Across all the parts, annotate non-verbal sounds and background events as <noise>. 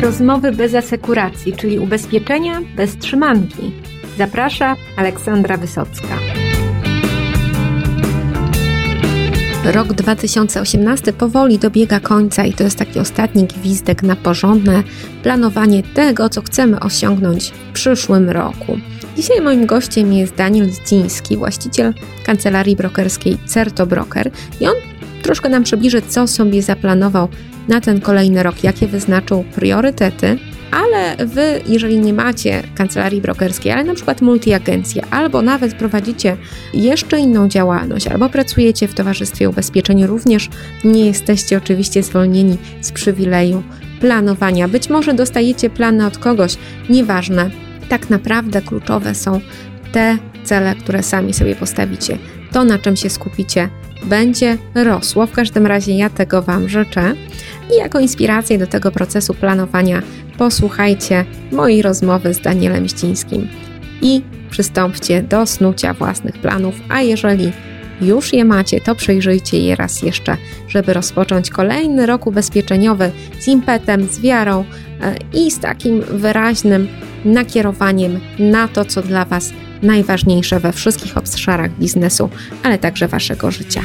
Rozmowy bez asekuracji, czyli ubezpieczenia bez trzymanki. Zaprasza Aleksandra Wysocka. Rok 2018 powoli dobiega końca i to jest taki ostatni gwizdek na porządne planowanie tego, co chcemy osiągnąć w przyszłym roku. Dzisiaj moim gościem jest Daniel Zdziński, właściciel kancelarii brokerskiej Certo Broker i on troszkę nam przybliży, co sobie zaplanował na ten kolejny rok, jakie wyznaczył priorytety, ale wy, jeżeli nie macie kancelarii brokerskiej, ale na przykład multiagencję, albo nawet prowadzicie jeszcze inną działalność, albo pracujecie w towarzystwie ubezpieczeń, również nie jesteście oczywiście zwolnieni z przywileju planowania. Być może dostajecie plany od kogoś, nieważne. Tak naprawdę kluczowe są te cele, które sami sobie postawicie. To, na czym się skupicie, będzie rosło. W każdym razie ja tego Wam życzę. I jako inspirację do tego procesu planowania posłuchajcie mojej rozmowy z Danielem Ścińskim i przystąpcie do snucia własnych planów, a jeżeli już je macie, to przejrzyjcie je raz jeszcze, żeby rozpocząć kolejny rok ubezpieczeniowy z impetem, z wiarą e, i z takim wyraźnym nakierowaniem na to, co dla Was najważniejsze we wszystkich obszarach biznesu, ale także Waszego życia.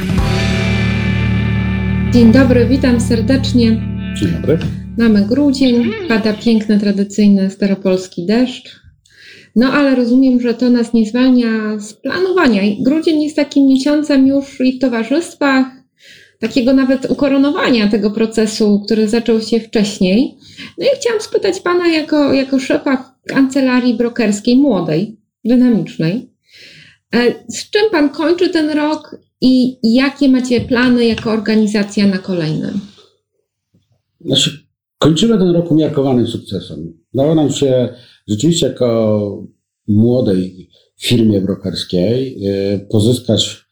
Dzień dobry, witam serdecznie. Dzień dobry. Mamy grudzień, pada piękny, tradycyjny staropolski deszcz. No ale rozumiem, że to nas nie zwalnia z planowania. Grudzień jest takim miesiącem już i w towarzystwach, takiego nawet ukoronowania tego procesu, który zaczął się wcześniej. No i chciałam spytać Pana jako, jako szefa kancelarii brokerskiej młodej, dynamicznej, e, z czym Pan kończy ten rok i jakie macie plany jako organizacja na kolejny? Znaczy, kończymy ten rok umiarkowanym sukcesem. Udało nam się rzeczywiście jako młodej firmie brokerskiej e, pozyskać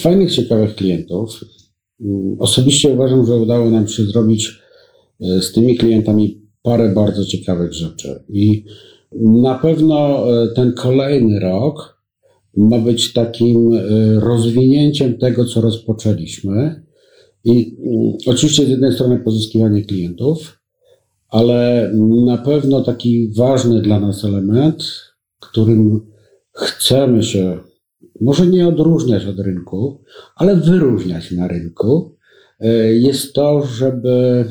fajnych, ciekawych klientów. Mm, osobiście uważam, że udało nam się zrobić e, z tymi klientami parę bardzo ciekawych rzeczy. I na pewno e, ten kolejny rok ma być takim e, rozwinięciem tego, co rozpoczęliśmy. I mm, oczywiście z jednej strony pozyskiwanie klientów, ale na pewno taki ważny dla nas element, którym chcemy się może nie odróżniać od rynku, ale wyróżniać na rynku, e, jest to, żeby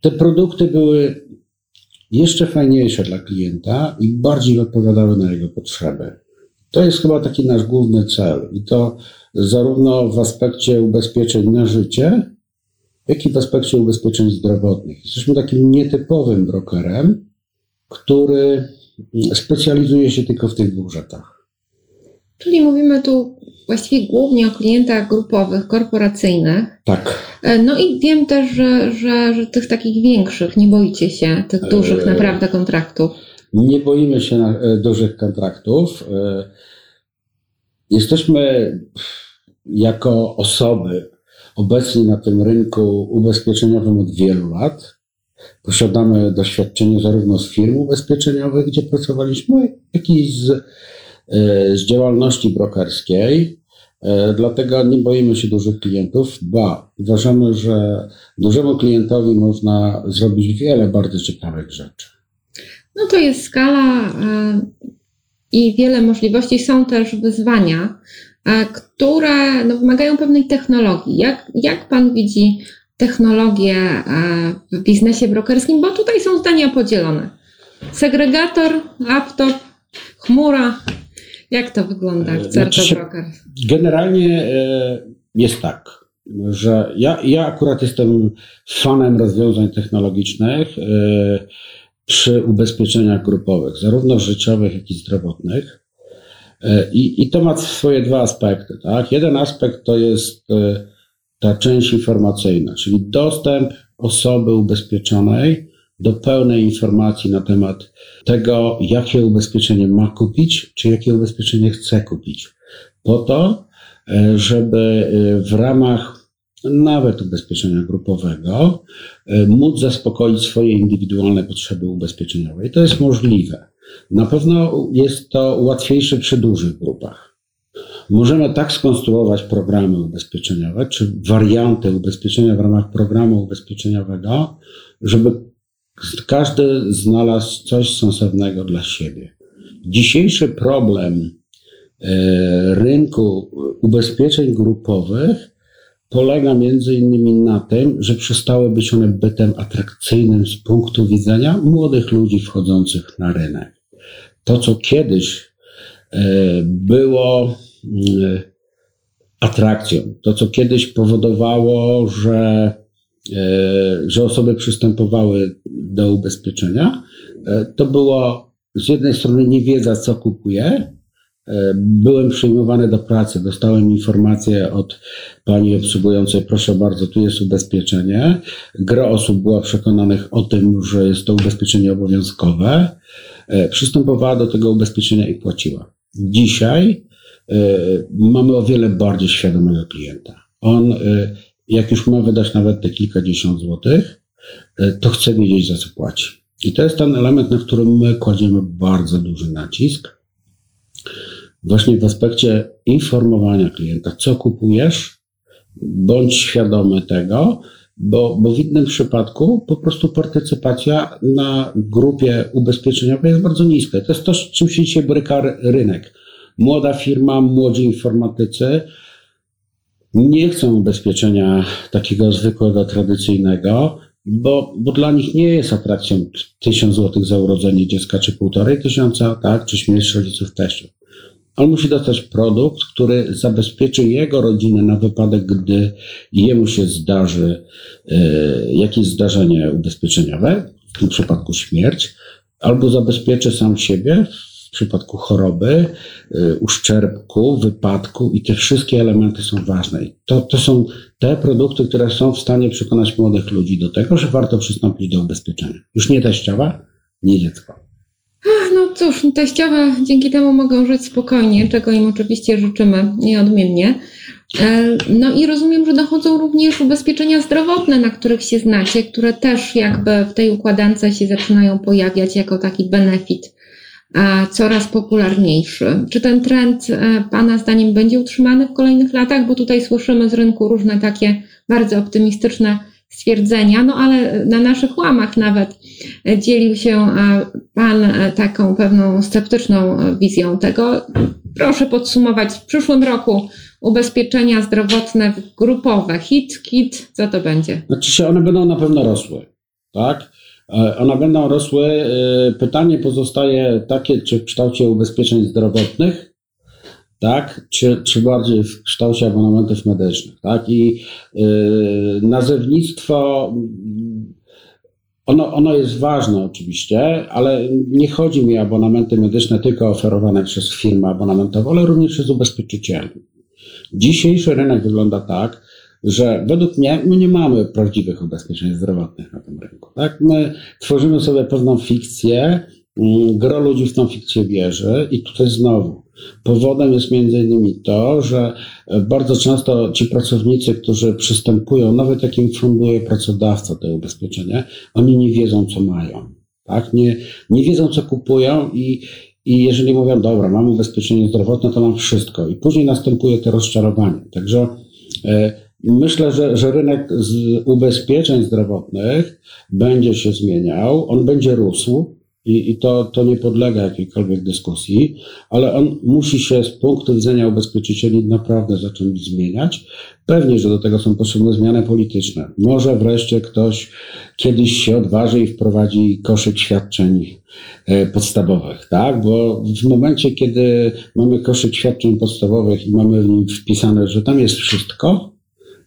te produkty były jeszcze fajniejsze dla klienta i bardziej odpowiadały na jego potrzeby. To jest chyba taki nasz główny cel i to zarówno w aspekcie ubezpieczeń na życie, jak i w aspekcie ubezpieczeń zdrowotnych. Jesteśmy takim nietypowym brokerem, który specjalizuje się tylko w tych dwóch rzeczach. Czyli mówimy tu właściwie głównie o klientach grupowych, korporacyjnych. Tak. E, no i wiem też, że, że, że tych takich większych, nie boicie się tych dużych e, naprawdę kontraktów. Nie boimy się e, dużych kontraktów. Jesteśmy jako osoby obecni na tym rynku ubezpieczeniowym od wielu lat. Posiadamy doświadczenie zarówno z firm ubezpieczeniowych, gdzie pracowaliśmy, jak i z z działalności brokerskiej. E, dlatego nie boimy się dużych klientów, ba, uważamy, że dużemu klientowi można zrobić wiele bardzo ciekawych rzeczy. No to jest skala e, i wiele możliwości. Są też wyzwania, które no, wymagają pewnej technologii. Jak, jak Pan widzi technologię w biznesie brokerskim? Bo tutaj są zdania podzielone. Segregator, laptop, chmura. Jak to wygląda w Certo znaczy Broker? Generalnie e, jest tak, że ja, ja akurat jestem fanem rozwiązań technologicznych e, przy ubezpieczeniach grupowych, zarówno życiowych, jak i zdrowotnych. E, I, I to ma swoje dwa aspekty. Tak? Jeden aspekt to jest ta część informacyjna, czyli dostęp osoby ubezpieczonej do pełnej informacji na temat tego, jakie ubezpieczenie ma kupić, czy jakie ubezpieczenie chce kupić. Po to, e, żeby e, w ramach nawet ubezpieczenia grupowego e, móc zaspokoić swoje indywidualne potrzeby ubezpieczeniowe. I to jest możliwe. Na pewno jest to łatwiejsze przy dużych grupach. możemy tak skonstruować programy ubezpieczeniowe, czy warianty ubezpieczenia w ramach programu ubezpieczeniowego, żeby każdy znalazł coś sensownego dla siebie. Dzisiejszy problem e, rynku ubezpieczeń grupowych polega między innymi na tym, że przestały być one bytem atrakcyjnym z punktu widzenia młodych ludzi wchodzących na rynek. To, co kiedyś e, było mm, atrakcją, to, co kiedyś powodowało, że, e, że osoby przystępowały do ubezpieczenia, e, to było z jednej strony niewiedza, co kupuje, E, byłem przyjmowany do pracy, dostałem informację od pani obsługującej, proszę bardzo, tu jest ubezpieczenie. Gra osób była przekonanych o tym, że jest to ubezpieczenie obowiązkowe. E, przystępowała do tego ubezpieczenia i płaciła. Dzisiaj e, mamy o wiele bardziej świadomego klienta. On, jak już ma wydać nawet te kilkadziesiąt złotych, to chce wiedzieć, za co płaci. I to jest ten element, na którym my kładziemy bardzo duży nacisk właśnie w aspekcie informowania klienta, co kupujesz, bądź świadomy tego, bo, bo w innym przypadku po prostu partycypacja na grupie ubezpieczeniowej jest bardzo niska. To jest to, czym się dzisiaj bryka rynek. Młoda firma, młodzi informatycy nie chcą ubezpieczenia takiego zwykłego, tradycyjnego, bo, bo dla nich nie jest atrakcją tysiąc złotych za urodzenie dziecka, czy półtorej tysiąca, tak, czy śmierć rodziców teściów. On musi dostać produkt, który zabezpieczy jego rodzinę na wypadek, gdy jemu się zdarzy e, jakieś zdarzenie ubezpieczeniowe, w tym przypadku śmierć, albo zabezpieczy sam siebie w przypadku choroby, e, uszczerbku, wypadku i te wszystkie elementy są ważne. I to, to są te produkty, które są w stanie przekonać młodych ludzi do tego, że warto przystąpić do ubezpieczenia. Już nie teściowa, nie dziecko. No cóż, teściowe dzięki temu mogą żyć spokojnie, czego im oczywiście życzymy nieodmiennie. E, no i rozumiem, że dochodzą również ubezpieczenia zdrowotne, na których się znacie, które też jakby w tej układance się zaczynają pojawiać jako taki benefit coraz popularniejszy. Czy ten trend e, Pana zdaniem będzie utrzymany w kolejnych latach? Bo tutaj słyszymy z rynku różne takie bardzo optymistyczne stwierdzenia, no ale na naszych łamach nawet dzielił się e, Pan e, taką pewną sceptyczną wizją tego. Proszę podsumować w przyszłym roku ubezpieczenia zdrowotne grupowe, HIT, KIT, co to będzie? Znaczy się one będą na pewno rosły, tak? E, one będą rosły. Pytanie pozostaje takie, czy w kształcie ubezpieczeń zdrowotnych, tak? Czy, czy bardziej w kształcie abonamentów medycznych, tak? I yy, nazewnictwo, ono, ono jest ważne oczywiście, ale nie chodzi mi o abonamenty medyczne tylko oferowane przez firmę abonamentową, ale również przez ubezpieczycieli. Dzisiejszy rynek wygląda tak, że według mnie my nie mamy prawdziwych ubezpieczeń zdrowotnych na tym rynku. Tak? My tworzymy sobie pewną fikcję, mm, gro ludzi w tą fikcję wierzy i tutaj znowu Powodem jest między innymi to, że bardzo często ci pracownicy, którzy przystępują, nawet jak im funduje pracodawca te ubezpieczenie, oni nie wiedzą, co mają. Tak? Nie, nie wiedzą, co kupują i, i jeżeli mówią, dobra, mam ubezpieczenie zdrowotne, to mam wszystko. I później następuje to rozczarowanie. Także e, myślę, że, że rynek ubezpieczeń zdrowotnych będzie się zmieniał, on będzie rósł i, i to, to nie podlega jakiejkolwiek dyskusji, ale on musi się z punktu widzenia ubezpieczycieli naprawdę zacząć zmieniać. Pewnie, że do tego są potrzebne zmiany polityczne. Może wreszcie ktoś kiedyś się odważy i wprowadzi koszyk świadczeń e, podstawowych, tak? Bo w momencie, kiedy mamy koszyk świadczeń podstawowych i mamy w nim wpisane, że tam jest wszystko,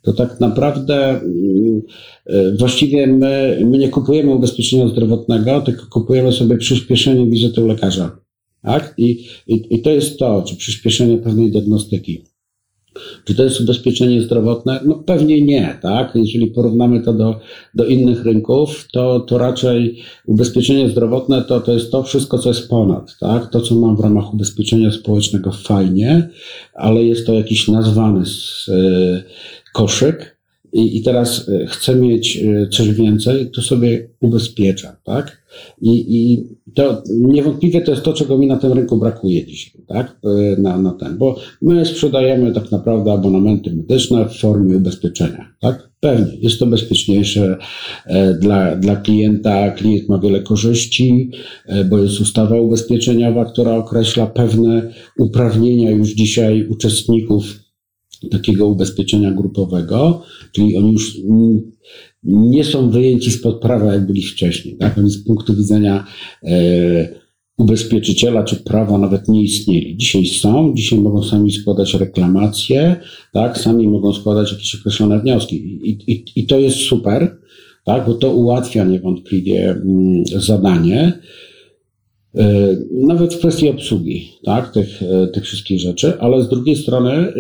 to tak naprawdę mm, e, właściwie my, my nie kupujemy ubezpieczenia zdrowotnego, tylko kupujemy sobie przyspieszenie wizyty u lekarza. Tak? I, i, I to jest to, czy przyspieszenie pewnej diagnostyki. Czy to jest ubezpieczenie zdrowotne? No pewnie nie, tak? Jeżeli porównamy to do, do innych rynków, to, to raczej ubezpieczenie zdrowotne to, to jest to wszystko, co jest ponad, tak? To, co mam w ramach ubezpieczenia społecznego fajnie, ale jest to jakiś nazwany yy, koszyk i, i teraz e, chce mieć e, coś więcej, to sobie ubezpiecza, tak? I, I to niewątpliwie to jest to, czego mi na tym rynku brakuje dzisiaj, tak? E, na, na ten, bo my sprzedajemy tak naprawdę abonamenty medyczne w formie ubezpieczenia, tak? Pewnie, jest to bezpieczniejsze dla, dla klienta, klient ma wiele korzyści, bo jest ustawa ubezpieczeniowa, która określa pewne uprawnienia już dzisiaj uczestników takiego ubezpieczenia grupowego, czyli oni już nie są wyjęci spod prawa, jak byli wcześniej. Tak? Oni z punktu widzenia e, ubezpieczyciela czy prawa nawet nie istnieli. Dzisiaj są, dzisiaj mogą sami składać reklamacje, tak? sami mogą składać jakieś określone wnioski. I, i, i to jest super, tak? bo to ułatwia niewątpliwie mm, zadanie. E, nawet w kwestii obsługi tak, tych, e, tych wszystkich rzeczy, ale z drugiej strony e,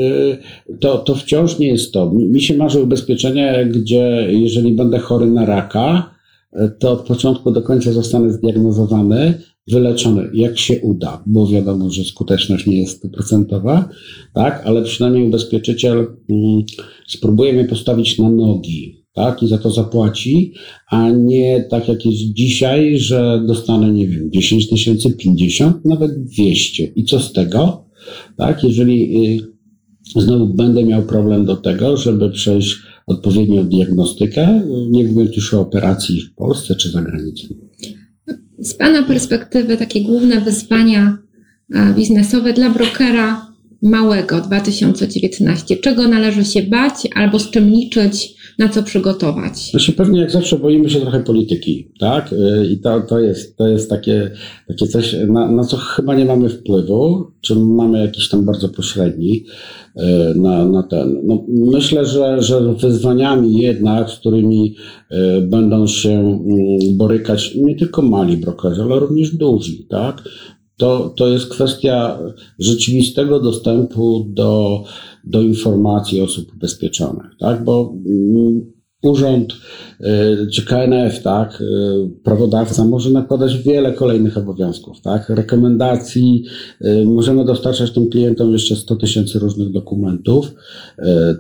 to, to wciąż nie jest to. Mi się marzy ubezpieczenie, gdzie jeżeli będę chory na raka, to od początku do końca zostanę zdiagnozowany, wyleczony, jak się uda, bo wiadomo, że skuteczność nie jest stuprocentowa, tak, ale przynajmniej ubezpieczyciel mm, spróbuje mnie postawić na nogi, tak, i za to zapłaci, a nie tak jak jest dzisiaj, że dostanę, nie wiem, 10 tysięcy, 50, nawet 200. I co z tego? Tak, jeżeli y, znowu będę miał problem do tego, żeby przejść odpowiednią diagnostykę, nie mówiąc już o operacji w Polsce czy za granicą. Z Pana perspektywy takie główne wyzwania biznesowe dla brokera małego 2019, czego należy się bać albo z czym liczyć, na co przygotować? Znaczy pewnie jak zawsze boimy się trochę polityki, tak? Y, I to, to, jest, to jest takie, takie coś, na, na co chyba nie mamy wpływu, czy mamy jakiś tam bardzo pośredni y, na, na ten. No, myślę, że, że wyzwaniami jednak, z którymi y, będą się mm, borykać nie tylko mali brokerzy, ale również duzi, tak? To, to jest kwestia rzeczywistego dostępu do, do informacji osób ubezpieczonych, tak? Bo mm, urząd y, czy KNF, tak, y, prawodawca może nakładać wiele kolejnych obowiązków, tak, rekomendacji, y, możemy dostarczać tym klientom jeszcze 100 tysięcy różnych dokumentów,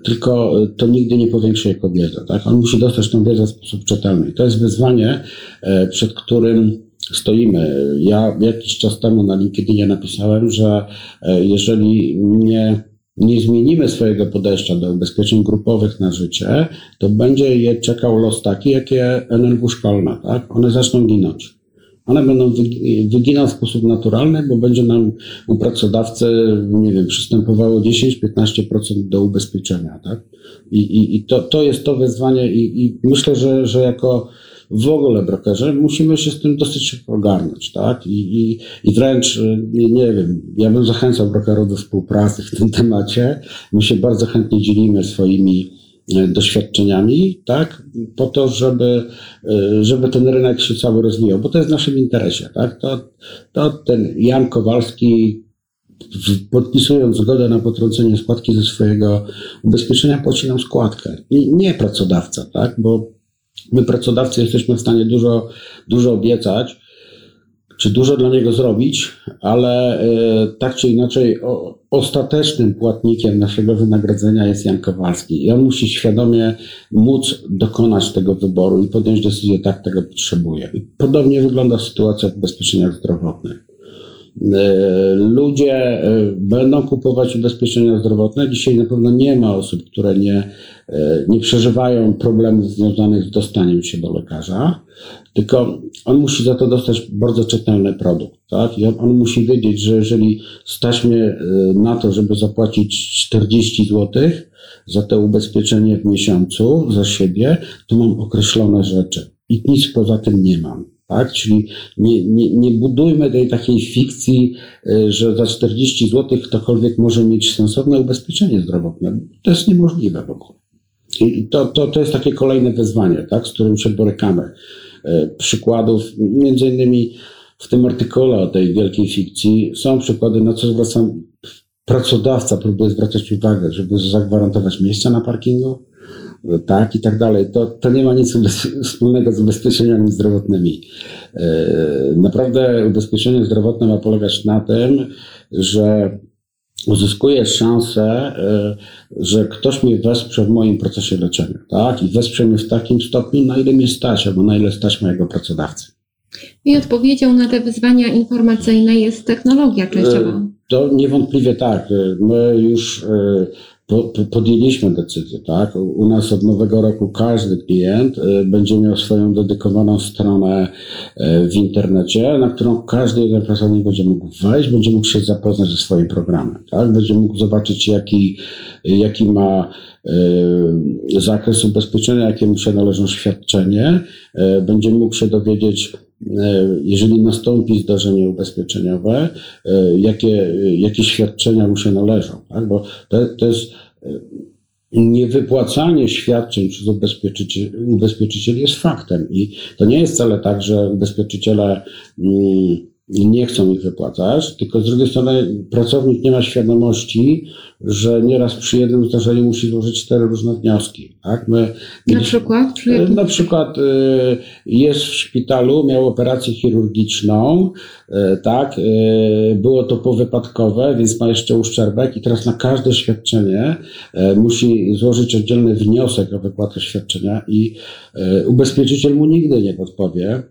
tylko to nigdy nie powiększy jego wiedzy, tak, on musi dostać tą wiedzę w sposób czytelny. To jest wyzwanie, przed którym stoimy. Ja jakiś czas temu na LinkedInie napisałem, że jeżeli nie nie zmienimy swojego podejścia do ubezpieczeń grupowych na życie, to będzie je czekał los taki, jakie NLW szkolne, tak? One zaczną ginąć. One będą wyginać w sposób naturalny, bo będzie nam u pracodawcy, nie wiem, przystępowało 10-15% do ubezpieczenia, tak? I, i, i to, to jest to wyzwanie i, i myślę, że, że jako w ogóle brokerzy, musimy się z tym dosyć szybko ogarnąć, tak? I, i, i wręcz, nie, nie wiem, ja bym zachęcał brokerów do współpracy w tym temacie. My się bardzo chętnie dzielimy swoimi e, doświadczeniami, tak, po to, żeby, e, żeby ten rynek się cały rozwijał, bo to jest w naszym interesie, tak, to, to ten Jan Kowalski, podpisując zgodę na potrącenie składki ze swojego ubezpieczenia, płaci nam składkę. I nie pracodawca, tak, bo My, pracodawcy, jesteśmy w stanie dużo, dużo obiecać, czy dużo dla niego zrobić, ale e, tak czy inaczej o, ostatecznym płatnikiem naszego wynagrodzenia jest Jan Kowalski. I on musi świadomie móc dokonać tego wyboru i podjąć decyzję, tak tego potrzebuje. Podobnie wygląda sytuacja w ubezpieczeniach zdrowotnych. E, ludzie e, będą kupować ubezpieczenia zdrowotne. Dzisiaj na pewno nie ma osób, które nie, e, nie przeżywają problemów związanych z dostaniem się do lekarza, tylko on musi za to dostać bardzo czytelny produkt. Tak? I on, on musi wiedzieć, że jeżeli stać mnie na to, żeby zapłacić 40 zł za to ubezpieczenie w miesiącu za siebie, to mam określone rzeczy i nic poza tym nie mam. Tak? Czyli nie, nie, nie budujmy tej takiej fikcji, y, że za 40 zł ktokolwiek może mieć sensowne ubezpieczenie zdrowotne. To jest niemożliwe w ogóle. I to, to, to jest takie kolejne wyzwanie, tak, z którym się borykamy. Y, przykładów, między innymi w tym artykule o tej wielkiej fikcji są przykłady, na co zwracam, pracodawca próbuje zwracać uwagę, żeby zagwarantować miejsca na parkingu, tak i tak dalej. To, to nie ma nic wspólnego z ubezpieczeniami zdrowotnymi. E, naprawdę ubezpieczenie zdrowotne ma polegać na tym, że uzyskuję szansę, że ktoś mnie wesprze w moim procesie leczenia, tak? I wesprze mnie w takim stopniu, na ile mnie stać, albo na ile stać mojego pracodawcy. I odpowiedzią na te wyzwania informacyjne jest technologia częściowo. To niewątpliwie tak. My już podjęliśmy decyzję, tak? U nas od nowego roku każdy klient y, będzie miał swoją dedykowaną stronę y, w internecie, na którą każdy jeden pracownik będzie mógł wejść, będzie mógł się zapoznać ze swoim programem, tak? Będzie mógł zobaczyć, jaki, jaki ma y, zakres ubezpieczenia, jakie mu się należą świadczenie, będzie mógł się dowiedzieć, jeżeli nastąpi zdarzenie ubezpieczeniowe, jakie, jakie świadczenia mu się należą, tak? bo to, to jest niewypłacanie świadczeń przez ubezpieczycieli jest faktem i to nie jest wcale tak, że ubezpieczyciele mm, nie chcą ich wypłacać, tylko z drugiej strony pracownik nie ma świadomości, że nieraz przy jednym zdarzeniu musi złożyć cztery różne wnioski. Tak? My, na przykład? Na przykład y, jest w szpitalu, miał operację chirurgiczną, y, tak, y, było to powypadkowe, więc ma jeszcze uszczerbek i teraz na każde świadczenie musi złożyć oddzielny wniosek o wypłatę świadczenia i ubezpieczyciel mu nigdy nie podpowie,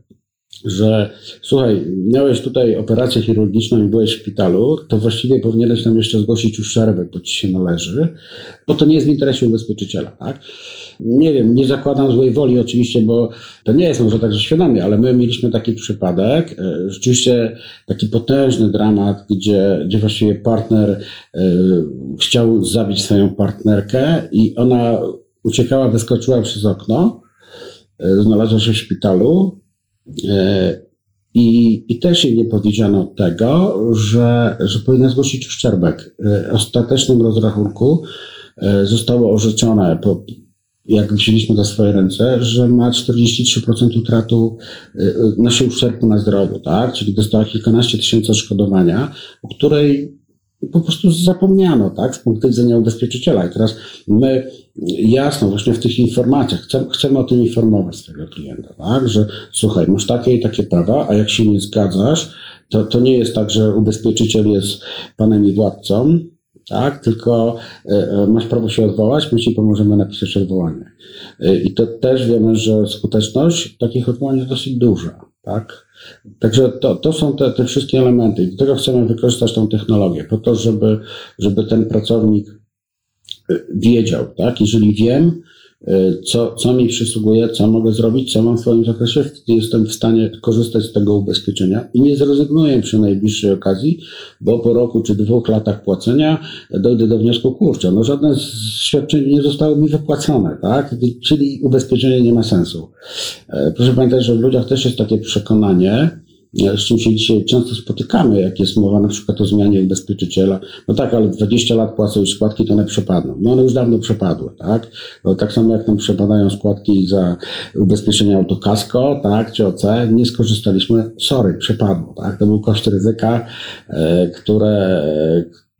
że słuchaj, miałeś tutaj operację chirurgiczną i byłeś w szpitalu, to właściwie powinieneś tam jeszcze zgłosić uszczerbek, bo ci się należy, bo to nie jest w interesie ubezpieczyciela, tak? Nie wiem, nie zakładam złej woli oczywiście, bo to nie jest może także świadomie, ale my mieliśmy taki przypadek, e, rzeczywiście taki potężny dramat, gdzie, gdzie właściwie partner y, chciał zabić swoją partnerkę i ona uciekała, wyskoczyła przez okno, y, znalazła się w szpitalu, E, I, I też jej nie powiedziano tego, że, że powinna zgłosić uszczerbek. W ostatecznym rozrachunku e, zostało orzeczone, po, jak wzięliśmy w swoje ręce, że ma 43% utratu e, naszego uszczerbku na zdrowiu, tak? Czyli dostała kilkanaście tysięcy odszkodowania, o której po prostu zapomniano, tak, z punktu widzenia ubezpieczyciela. I teraz my jasno, właśnie w tych informacjach chcemy, chcemy o tym informować swojego klienta, tak, że słuchaj, masz takie i takie prawa, a jak się nie zgadzasz, to, to nie jest tak, że ubezpieczyciel jest panem i władcą, tak, tylko e, e, masz prawo się odwołać, my ci pomożemy napisać odwołanie. E, I to też wiemy, że skuteczność takich odwołań jest dosyć duża, tak. Także to, to są te, te wszystkie elementy i do tego chcemy wykorzystać tą technologię, po to, żeby, żeby ten pracownik y, wiedział, tak? Jeżeli wiem, co, co mi przysługuje, co mogę zrobić, co mam w swoim zakresie, jestem w stanie korzystać z tego ubezpieczenia i nie zrezygnuję przy najbliższej okazji, bo po roku czy dwóch latach płacenia dojdę do wniosku, kurczę, no żadne z świadczeń nie zostało mi wypłacone, tak? Czyli ubezpieczenie nie ma sensu. E, proszę pamiętać, że w ludziach też jest takie przekonanie, z czym się dzisiaj często spotykamy, jak jest mowa na przykład o zmianie ubezpieczyciela. No tak, ale 20 lat płacą już składki, to one przepadną. No one już dawno przepadły, tak? No, tak samo jak nam przepadają składki za ubezpieczenie autokasko, tak, czy OC, nie skorzystaliśmy, sorry, przepadło, tak? To był koszt ryzyka, e, które,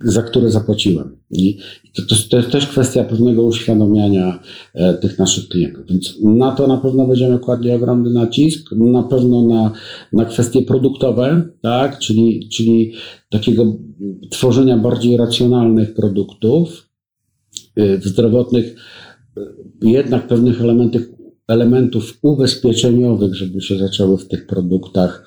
za które zapłaciłem. I to, to, to, jest też kwestia pewnego uświadomienia e, tych naszych klientów. Więc na to na pewno będziemy kładli ogromny nacisk, na pewno na, na kwestie produktowe, tak? czyli, czyli takiego tworzenia bardziej racjonalnych produktów, e, zdrowotnych, e, jednak pewnych elementów, elementów ubezpieczeniowych, żeby się zaczęły w tych produktach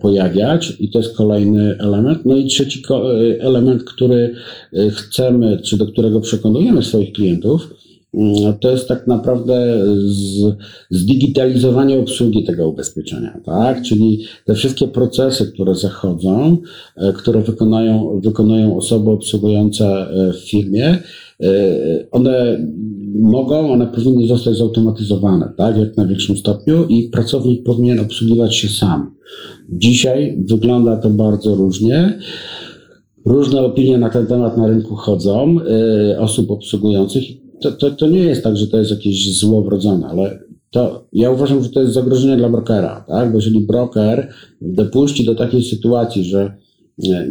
pojawiać i to jest kolejny element. No i trzeci e, element, który e, chcemy, czy do którego przekonujemy swoich klientów, mm, to jest tak naprawdę z, zdigitalizowanie obsługi tego ubezpieczenia, tak? Czyli te wszystkie procesy, które zachodzą, które wykonają, wykonują osoby obsługujące w firmie, one mogą, one powinny zostać zautomatyzowane, tak, jak na większym stopniu i pracownik powinien obsługiwać się sam. Dzisiaj wygląda to bardzo różnie. Różne opinie na ten temat na rynku chodzą, y, osób obsługujących. To, to, to nie jest tak, że to jest jakieś zło wrodzone, ale to ja uważam, że to jest zagrożenie dla brokera, tak? Bo jeżeli broker dopuści do takiej sytuacji, że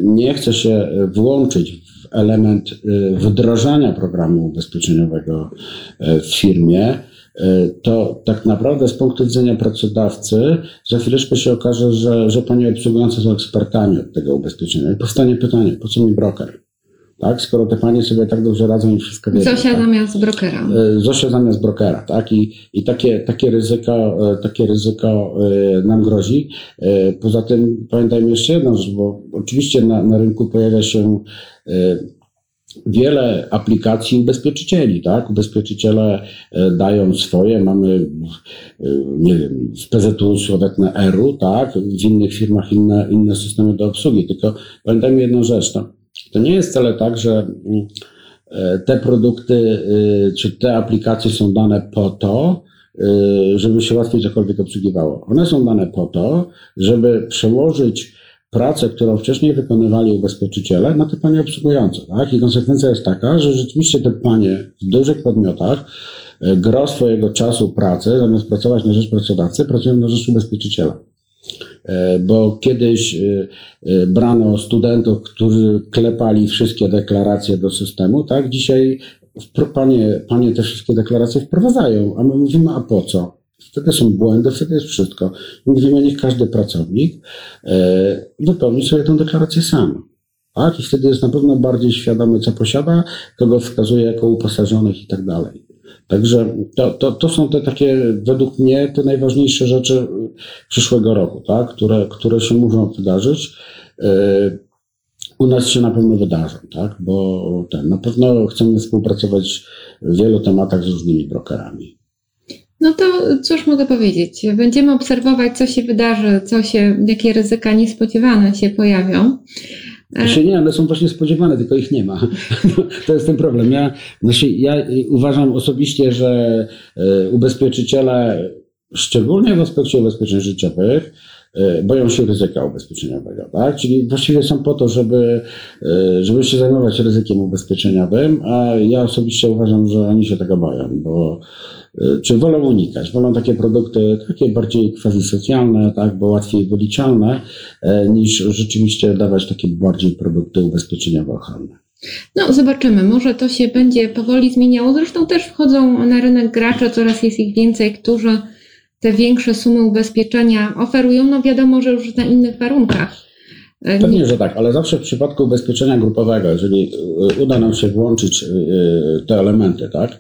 nie chce się włączyć element y, wdrażania programu ubezpieczeniowego y, w firmie, y, to tak naprawdę z punktu widzenia pracodawcy za chwileczkę się okaże, że, że panie obsługujące są ekspertami od tego ubezpieczenia. I powstanie pytanie, po co mi broker? Tak? Skoro te panie sobie tak dobrze radzą i wszystko wiedzą. Zosia tak? zamiast brokera. E, Zosia zamiast brokera, tak? I, i takie, takie, ryzyko, e, takie ryzyko e, nam grozi. Poza tym pamiętajmy jeszcze jedną rzecz, bo oczywiście na, na rynku pojawia się wiele aplikacji ubezpieczycieli, tak? Ubezpieczyciele dają swoje, mamy, nie wiem, w PZU słowetne ERU, tak? W innych firmach inne, inne systemy do obsługi, tylko pamiętajmy jedną rzecz, no, to nie jest wcale tak, że mm, e, te produkty, e, czy te aplikacje są dane po to, e, żeby się łatwiej cokolwiek obsługiwało. One są dane po to, żeby przełożyć pracę, którą wcześniej wykonywali ubezpieczyciele, na te panie obsługujące. Tak? I konsekwencja jest taka, że rzeczywiście te panie w dużych podmiotach e, gro swojego czasu pracy, zamiast pracować na rzecz pracodawcy, pracują na rzecz ubezpieczyciela. E, Bo kiedyś e, e, brano studentów, którzy klepali wszystkie deklaracje do systemu, tak? Dzisiaj panie, panie te wszystkie deklaracje wprowadzają, a my mówimy, a po co? Wtedy są błędy, wtedy jest wszystko. Mówimy, niech każdy pracownik wypełni sobie tę deklarację sam. Tak? I wtedy jest na pewno bardziej świadomy, co posiada, kogo wskazuje jako uposażonych i tak dalej. Także to, to, to są te takie, według mnie, te najważniejsze rzeczy przyszłego roku, tak? które, które się muszą wydarzyć. E, U nas się na pewno wydarzą, tak? bo ten, na pewno chcemy współpracować w wielu tematach z różnymi brokerami. No to cóż mogę powiedzieć? Będziemy obserwować, co się wydarzy, co się, jakie ryzyka niespodziewane się pojawią. Znaczy nie, one są właśnie spodziewane, tylko ich nie ma. <laughs> To jest ten problem. Ja, znaczy ja uważam osobiście, że e, ubezpieczyciele, szczególnie w aspekcie ubezpieczeń życiowych, boją się ryzyka ubezpieczeniowego, tak? Czyli właściwie są po to, żeby, e, żeby się zajmować ryzykiem ubezpieczeniowym, a ja osobiście uważam, że oni się tego boją, bo e, czy wolą unikać, wolą takie produkty takie bardziej quasi-socjalne, tak, bo łatwiej wyliczalne, e, niż rzeczywiście dawać takie bardziej produkty ubezpieczeniowo ochronne. No, zobaczymy. Może to się będzie powoli zmieniało. Zresztą też wchodzą na rynek gracze, coraz jest ich więcej, którzy te większe sumy ubezpieczenia oferują. No wiadomo, że już na innych warunkach. E, Pewnie, że tak, ale zawsze w przypadku ubezpieczenia grupowego, jeżeli y, uda nam się włączyć y, te elementy, tak,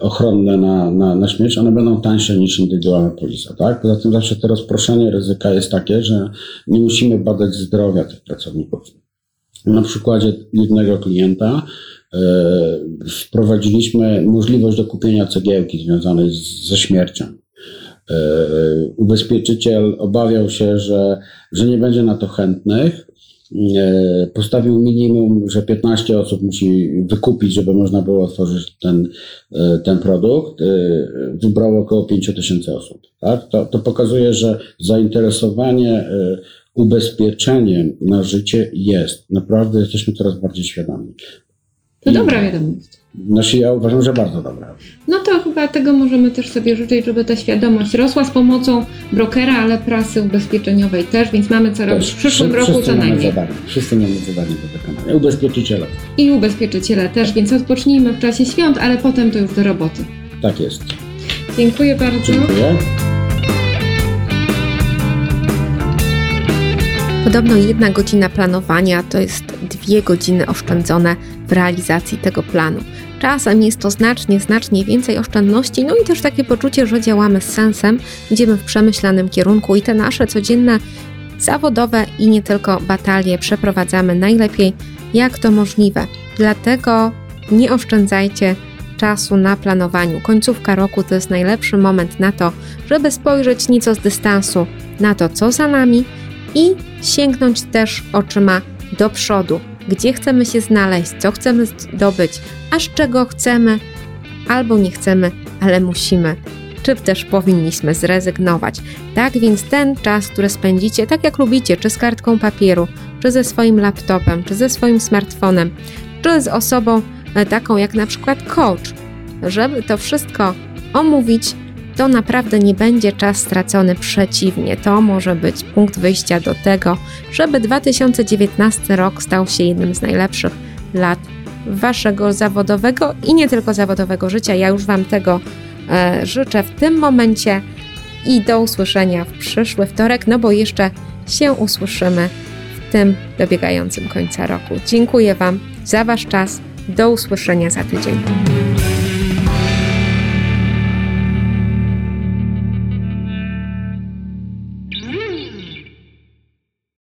ochronne na, na, na śmierć, one będą tańsze niż indywidualna polisa, tak? Poza tym zawsze to rozproszenie ryzyka jest takie, że nie musimy badać zdrowia tych pracowników. Na przykładzie jednego klienta e, wprowadziliśmy możliwość do kupienia cegiełki związanej ze śmiercią. E, ubezpieczyciel obawiał się, że, że nie będzie na to chętnych. E, Postawił minimum, że 15 osób musi wykupić, żeby można było otworzyć ten, e, ten produkt. Wybrało około 5 tysięcy osób. Tak? To, to pokazuje, że zainteresowanie ubezpieczeniem na życie jest. Naprawdę jesteśmy coraz bardziej świadomi. To dobra wiadomość. Znaczy ja uważam, że bardzo dobra. No to chyba tego możemy też sobie życzyć, żeby ta świadomość rosła z pomocą brokera, ale prasy ubezpieczeniowej też, więc mamy co robić w przyszłym roku wszyscy co najmniej. Zadanie, wszyscy mamy zadanie do wykonania. Ubezpieczyciele. I ubezpieczyciele też, więc odpocznijmy w czasie świąt, ale potem to już do roboty. Tak jest. Dziękuję bardzo. Dziękuję. Podobno jedna godzina planowania to jest dwie godziny oszczędzone w realizacji tego planu. Czasem jest to znacznie, znacznie więcej oszczędności, no i też takie poczucie, że działamy z sensem, idziemy w przemyślanym kierunku i te nasze codzienne zawodowe i nie tylko batalie przeprowadzamy najlepiej, jak to możliwe. Dlatego nie oszczędzajcie czasu na planowaniu. Końcówka roku to jest najlepszy moment na to, żeby spojrzeć nieco z dystansu na to, co za nami i sięgnąć też oczyma do przodu, gdzie chcemy się znaleźć, co chcemy zdobyć, a z czego chcemy albo nie chcemy, ale musimy, czy też powinniśmy zrezygnować. Tak więc ten czas, który spędzicie tak jak lubicie, czy z kartką papieru, czy ze swoim laptopem, czy ze swoim smartfonem, czy z osobą e, taką jak na przykład coach, żeby to wszystko omówić, to naprawdę nie będzie czas stracony. Przeciwnie, to może być punkt wyjścia do tego, żeby 2019 rok stał się jednym z najlepszych lat waszego zawodowego i nie tylko zawodowego życia. Ja już Wam tego e, życzę w tym momencie i do usłyszenia w przyszły wtorek, no bo jeszcze się usłyszymy w tym dobiegającym końca roku. Dziękuję Wam za Wasz czas. Do usłyszenia za tydzień.